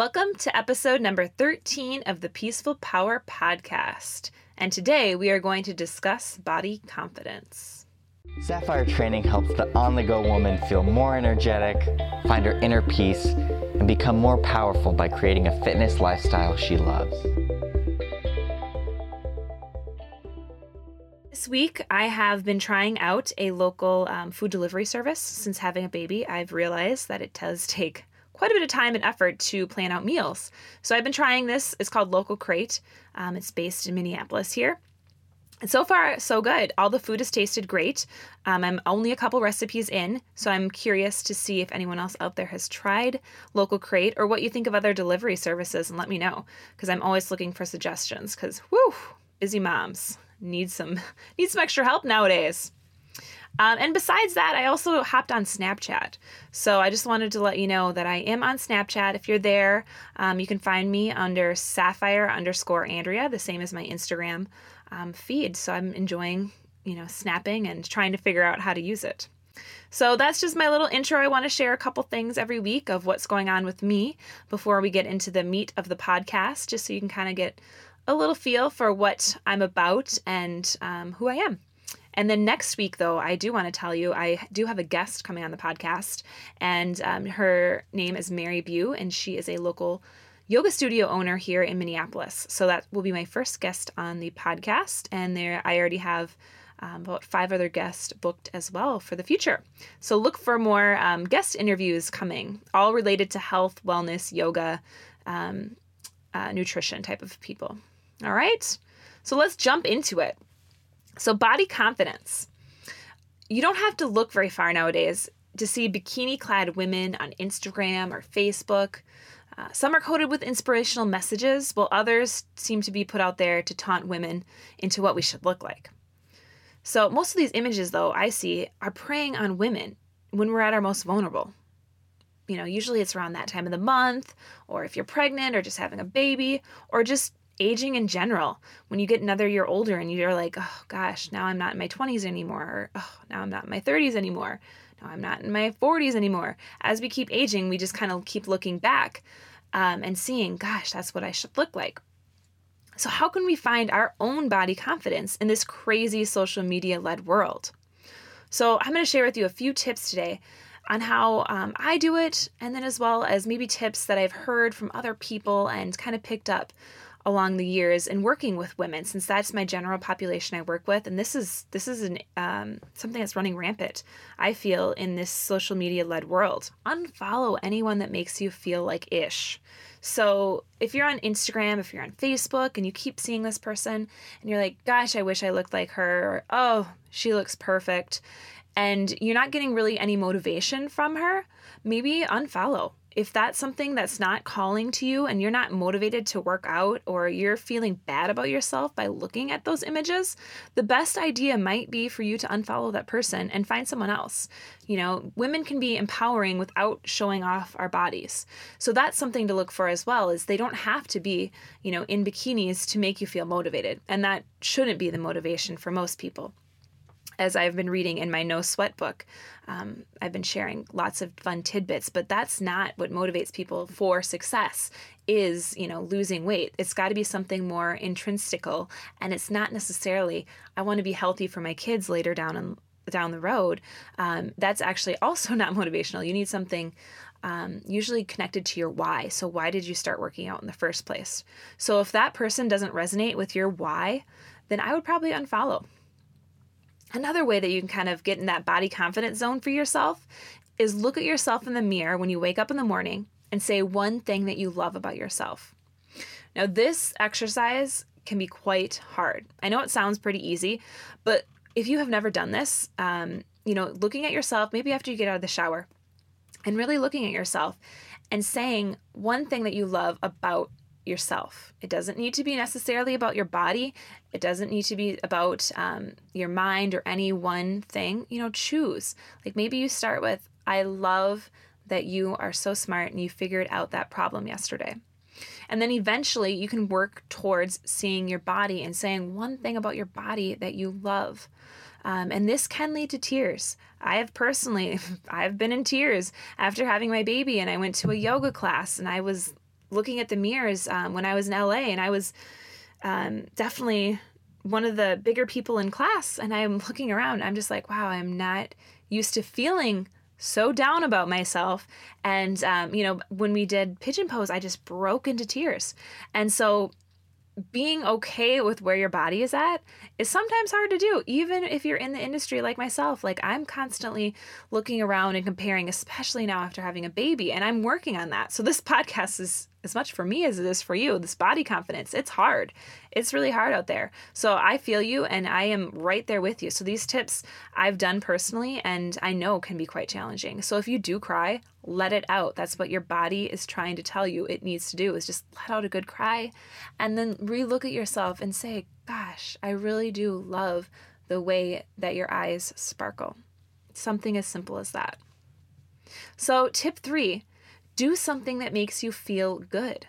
Welcome to episode number 13 of the Peaceful Power Podcast. And today we are going to discuss body confidence. Sapphire training helps the on the go woman feel more energetic, find her inner peace, and become more powerful by creating a fitness lifestyle she loves. This week, I have been trying out a local um, food delivery service. Since having a baby, I've realized that it does take quite a bit of time and effort to plan out meals. So I've been trying this. It's called Local Crate. Um, it's based in Minneapolis here. And so far, so good. All the food has tasted great. Um, I'm only a couple recipes in, so I'm curious to see if anyone else out there has tried Local Crate or what you think of other delivery services and let me know because I'm always looking for suggestions because, whew, busy moms need some need some extra help nowadays. Um, and besides that, I also hopped on Snapchat. So I just wanted to let you know that I am on Snapchat. If you're there, um, you can find me under Sapphire underscore Andrea, the same as my Instagram um, feed. So I'm enjoying, you know, snapping and trying to figure out how to use it. So that's just my little intro. I want to share a couple things every week of what's going on with me before we get into the meat of the podcast, just so you can kind of get a little feel for what I'm about and um, who I am. And then next week, though, I do want to tell you I do have a guest coming on the podcast, and um, her name is Mary Bue, and she is a local yoga studio owner here in Minneapolis. So that will be my first guest on the podcast, and there I already have. Um, about five other guests booked as well for the future. So look for more um, guest interviews coming, all related to health, wellness, yoga, um, uh, nutrition type of people. All right. So let's jump into it. So, body confidence. You don't have to look very far nowadays to see bikini clad women on Instagram or Facebook. Uh, some are coded with inspirational messages, while others seem to be put out there to taunt women into what we should look like. So, most of these images, though, I see are preying on women when we're at our most vulnerable. You know, usually it's around that time of the month, or if you're pregnant, or just having a baby, or just aging in general. When you get another year older and you're like, oh gosh, now I'm not in my 20s anymore, or oh, now I'm not in my 30s anymore, now I'm not in my 40s anymore. As we keep aging, we just kind of keep looking back um, and seeing, gosh, that's what I should look like. So, how can we find our own body confidence in this crazy social media led world? So, I'm going to share with you a few tips today on how um, I do it, and then as well as maybe tips that I've heard from other people and kind of picked up along the years in working with women since that's my general population I work with. And this is this is an um, something that's running rampant I feel in this social media led world. Unfollow anyone that makes you feel like ish. So if you're on Instagram if you're on Facebook and you keep seeing this person and you're like gosh I wish I looked like her or oh she looks perfect and you're not getting really any motivation from her maybe unfollow if that's something that's not calling to you and you're not motivated to work out or you're feeling bad about yourself by looking at those images, the best idea might be for you to unfollow that person and find someone else. You know, women can be empowering without showing off our bodies. So that's something to look for as well is they don't have to be, you know, in bikinis to make you feel motivated. And that shouldn't be the motivation for most people as I've been reading in my No Sweat book. Um, I've been sharing lots of fun tidbits, but that's not what motivates people for success. Is you know losing weight. It's got to be something more intrinsical, and it's not necessarily I want to be healthy for my kids later down and down the road. Um, that's actually also not motivational. You need something um, usually connected to your why. So, why did you start working out in the first place? So, if that person doesn't resonate with your why, then I would probably unfollow. Another way that you can kind of get in that body confidence zone for yourself is look at yourself in the mirror when you wake up in the morning and say one thing that you love about yourself. Now, this exercise can be quite hard. I know it sounds pretty easy, but if you have never done this, um, you know, looking at yourself, maybe after you get out of the shower, and really looking at yourself and saying one thing that you love about yourself. It doesn't need to be necessarily about your body. It doesn't need to be about um, your mind or any one thing. You know, choose. Like maybe you start with, I love that you are so smart and you figured out that problem yesterday. And then eventually you can work towards seeing your body and saying one thing about your body that you love. Um, and this can lead to tears. I have personally, I've been in tears after having my baby, and I went to a yoga class and I was looking at the mirrors um, when I was in LA, and I was um, definitely one of the bigger people in class. And I'm looking around, I'm just like, wow, I'm not used to feeling so down about myself. And, um, you know, when we did pigeon pose, I just broke into tears. And so being okay with where your body is at is sometimes hard to do, even if you're in the industry like myself. Like, I'm constantly looking around and comparing, especially now after having a baby, and I'm working on that. So, this podcast is as much for me as it is for you. This body confidence, it's hard. It's really hard out there. So I feel you and I am right there with you. So these tips I've done personally and I know can be quite challenging. So if you do cry, let it out. That's what your body is trying to tell you it needs to do is just let out a good cry and then relook at yourself and say, "Gosh, I really do love the way that your eyes sparkle." Something as simple as that. So, tip 3, do something that makes you feel good.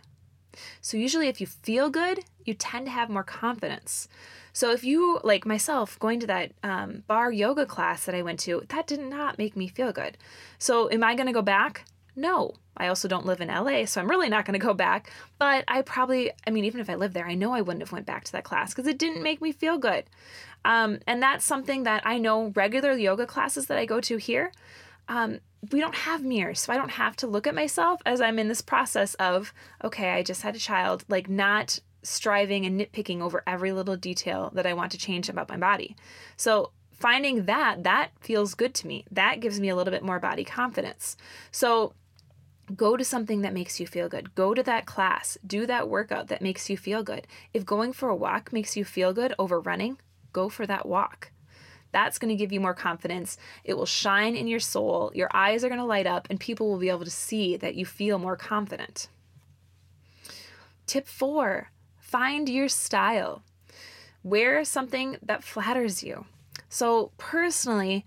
So, usually, if you feel good, you tend to have more confidence. So, if you, like myself, going to that um, barre yoga class that I went to, that did not make me feel good. So, am I going to go back? No. I also don't live in LA, so I'm really not going to go back. But I probably, I mean, even if I lived there, I know I wouldn't have went back to that class because it didn't make me feel good. Um, and that's something that I know regular yoga classes that I go to here. Um, we don't have mirrors, so I don't have to look at myself as I'm in this process of, okay, I just had a child, like not striving and nitpicking over every little detail that I want to change about my body. So finding that, that feels good to me. That gives me a little bit more body confidence. So go to something that makes you feel good. Go to that class. Do that workout that makes you feel good. If going for a walk makes you feel good over running, go for that walk. That's going to give you more confidence. It will shine in your soul. Your eyes are going to light up, and people will be able to see that you feel more confident. Tip four find your style. Wear something that flatters you. So, personally,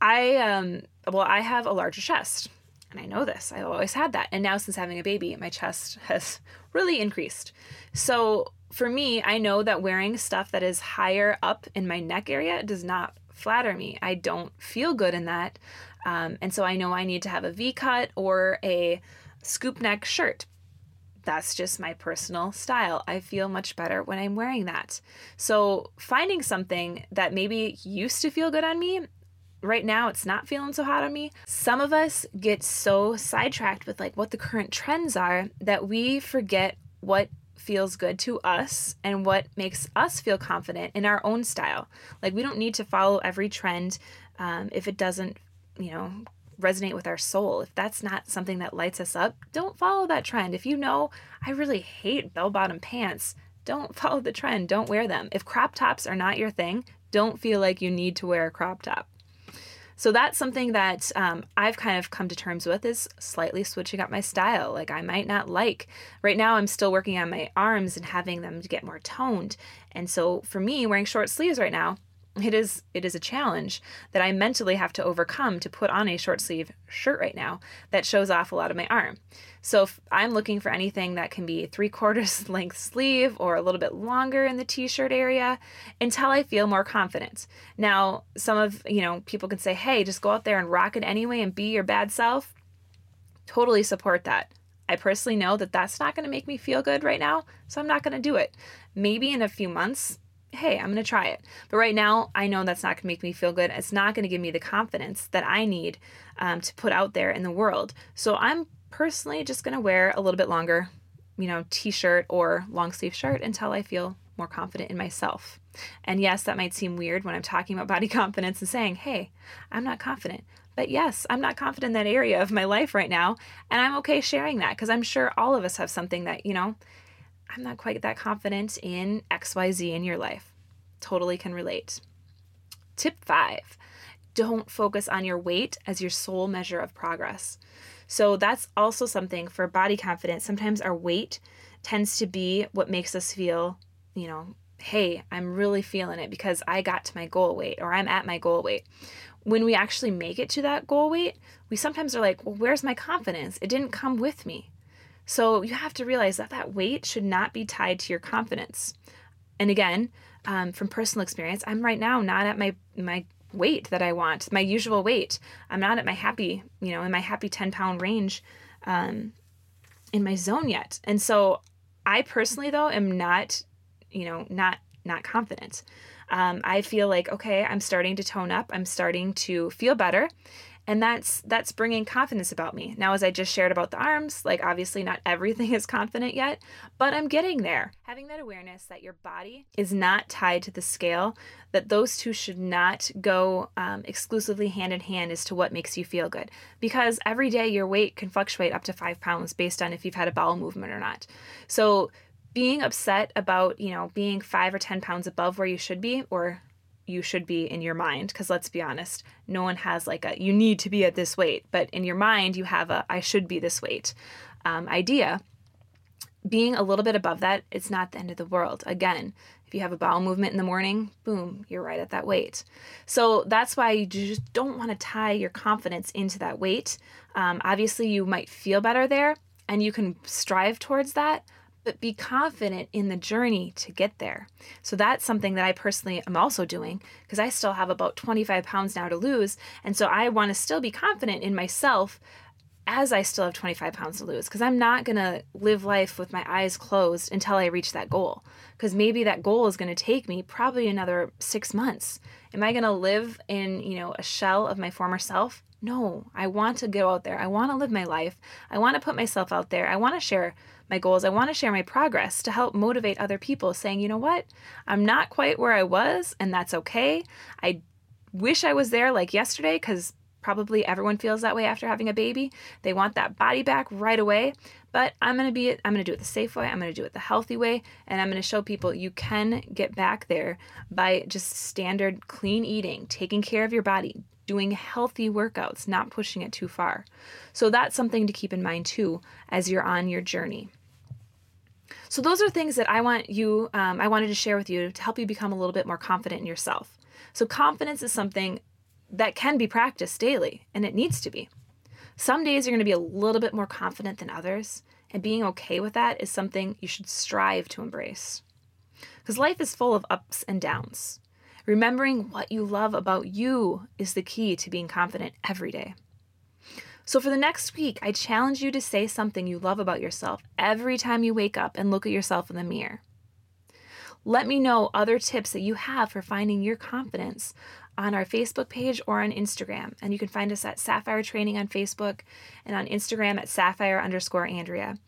I, um, well, I have a larger chest. And I know this. I've always had that. And now, since having a baby, my chest has really increased. So, for me, I know that wearing stuff that is higher up in my neck area does not flatter me. I don't feel good in that. Um, and so I know I need to have a V cut or a scoop neck shirt. That's just my personal style. I feel much better when I'm wearing that. So finding something that maybe used to feel good on me right now it's not feeling so hot on me. Some of us get so sidetracked with like what the current trends are that we forget what feels good to us and what makes us feel confident in our own style. Like we don't need to follow every trend um, if it doesn't, you know, resonate with our soul. If that's not something that lights us up, don't follow that trend. If you know, I really hate bell bottom pants, don't follow the trend. Don't wear them. If crop tops are not your thing, don't feel like you need to wear a crop top. So that's something that um, I've kind of come to terms with is slightly switching up my style. Like I might not like right now. I'm still working on my arms and having them get more toned. And so for me, wearing short sleeves right now, it is it is a challenge that I mentally have to overcome to put on a short sleeve shirt right now that shows off a lot of my arm. So if I'm looking for anything that can be three quarters length sleeve or a little bit longer in the t-shirt area until I feel more confident. Now, some of, you know, people can say, "Hey, just go out there and rock it anyway and be your bad self." Totally support that. I personally know that that's not going to make me feel good right now, so I'm not going to do it. Maybe in a few months, hey, I'm going to try it. But right now, I know that's not going to make me feel good. It's not going to give me the confidence that I need um, to put out there in the world. So I'm personally just going to wear a little bit longer, you know, t shirt or long sleeve shirt until I feel more confident in myself. And yes, that might seem weird when I'm talking about body confidence and saying, hey, I'm not confident. But yes, I'm not confident in that area of my life right now. And I'm okay sharing that because I'm sure all of us have something that, you know, I'm not quite that confident in XYZ in your life. Totally can relate. Tip five don't focus on your weight as your sole measure of progress. So that's also something for body confidence. Sometimes our weight tends to be what makes us feel, you know, hey, I'm really feeling it because I got to my goal weight or I'm at my goal weight. When we actually make it to that goal weight, we sometimes are like, well, where's my confidence? It didn't come with me. So you have to realize that that weight should not be tied to your confidence. And again, um, from personal experience, I'm right now not at my my weight that I want, my usual weight. I'm not at my happy, you know, in my happy 10 pound range. Um, in my zone yet. And so I personally though am not, you know, not not confident. Um, I feel like okay, I'm starting to tone up. I'm starting to feel better, and that's that's bringing confidence about me. Now as i just shared about the arms like obviously not everything is confident yet but i'm getting there. Having that awareness that your body is not tied to the scale that those two should not go um, exclusively hand in hand as to what makes you feel good. Because every day your weight can fluctuate up to five pounds based on if you've had a bowel movement or not. So being upset about you know being five or ten pounds above where you should be or you should be in your mind because let's be honest no one has like a you need to be at this weight but in your mind you have a i should be this weight um, idea. Being a little bit above that it's not the end of the world. Again if you have a bowel movement in the morning boom you're right at that weight. So that's why you just don't want to tie your confidence into that weight. Um, obviously you might feel better there and you can strive towards that but be confident in the journey to get there. So that's something that I personally am also doing because I still have about 25 pounds now to lose. And so I want to still be confident in myself as I still have 25 pounds to lose because I'm not going to live life with my eyes closed until I reach that goal. Because maybe that goal is going to take me probably another six months. Am I going to live in, you know, a shell of my former self? No, I want to go out there. I want to live my life. I want to put myself out there. I want to share my goals. I want to share my progress to help motivate other people, saying, you know what, I'm not quite where I was, and that's okay. I wish I was there like yesterday because probably everyone feels that way after having a baby. They want that body back right away. But I'm going to be I'm going to do it the safe way. I'm going to do it the healthy way and I'm going to show people you can get back there by just standard clean eating, taking care of your body, doing healthy workouts, not pushing it too far. So that's something to keep in mind too as you're on your journey. So those are things that I want you, um, I wanted to share with you to help you become a little bit more confident in yourself. So confidence is something that can be practiced daily, and it needs to be. Some days you're going to be a little bit more confident than others, and being okay with that is something you should strive to embrace. Because life is full of ups and downs. Remembering what you love about you is the key to being confident every day. So, for the next week, I challenge you to say something you love about yourself every time you wake up and look at yourself in the mirror. Let me know other tips that you have for finding your confidence on our Facebook page or on Instagram. And you can find us at Sapphire Training on Facebook and on Instagram at Sapphire underscore Andrea.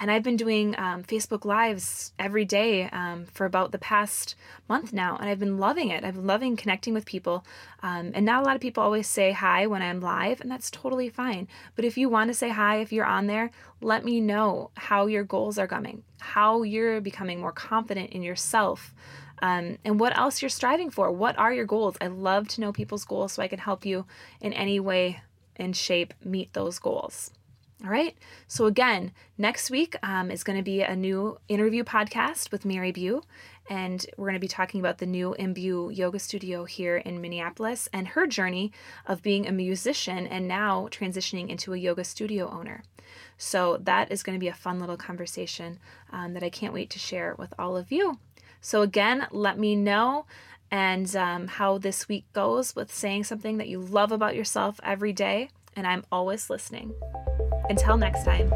And I've been doing um, Facebook Lives every day um, for about the past month now, and I've been loving it. I've been loving connecting with people. Um, and not a lot of people always say hi when I'm live, and that's totally fine. But if you want to say hi, if you're on there, let me know how your goals are coming, how you're becoming more confident in yourself um, and what else you're striving for. What are your goals? I love to know people's goals so I can help you in any way and shape meet those goals. All right. So, again, next week um, is going to be a new interview podcast with Mary Bue. And we're going to be talking about the new Imbue Yoga Studio here in Minneapolis and her journey of being a musician and now transitioning into a yoga studio owner. So, that is going to be a fun little conversation um, that I can't wait to share with all of you. So, again, let me know and um, how this week goes with saying something that you love about yourself every day. And I'm always listening. Until next time.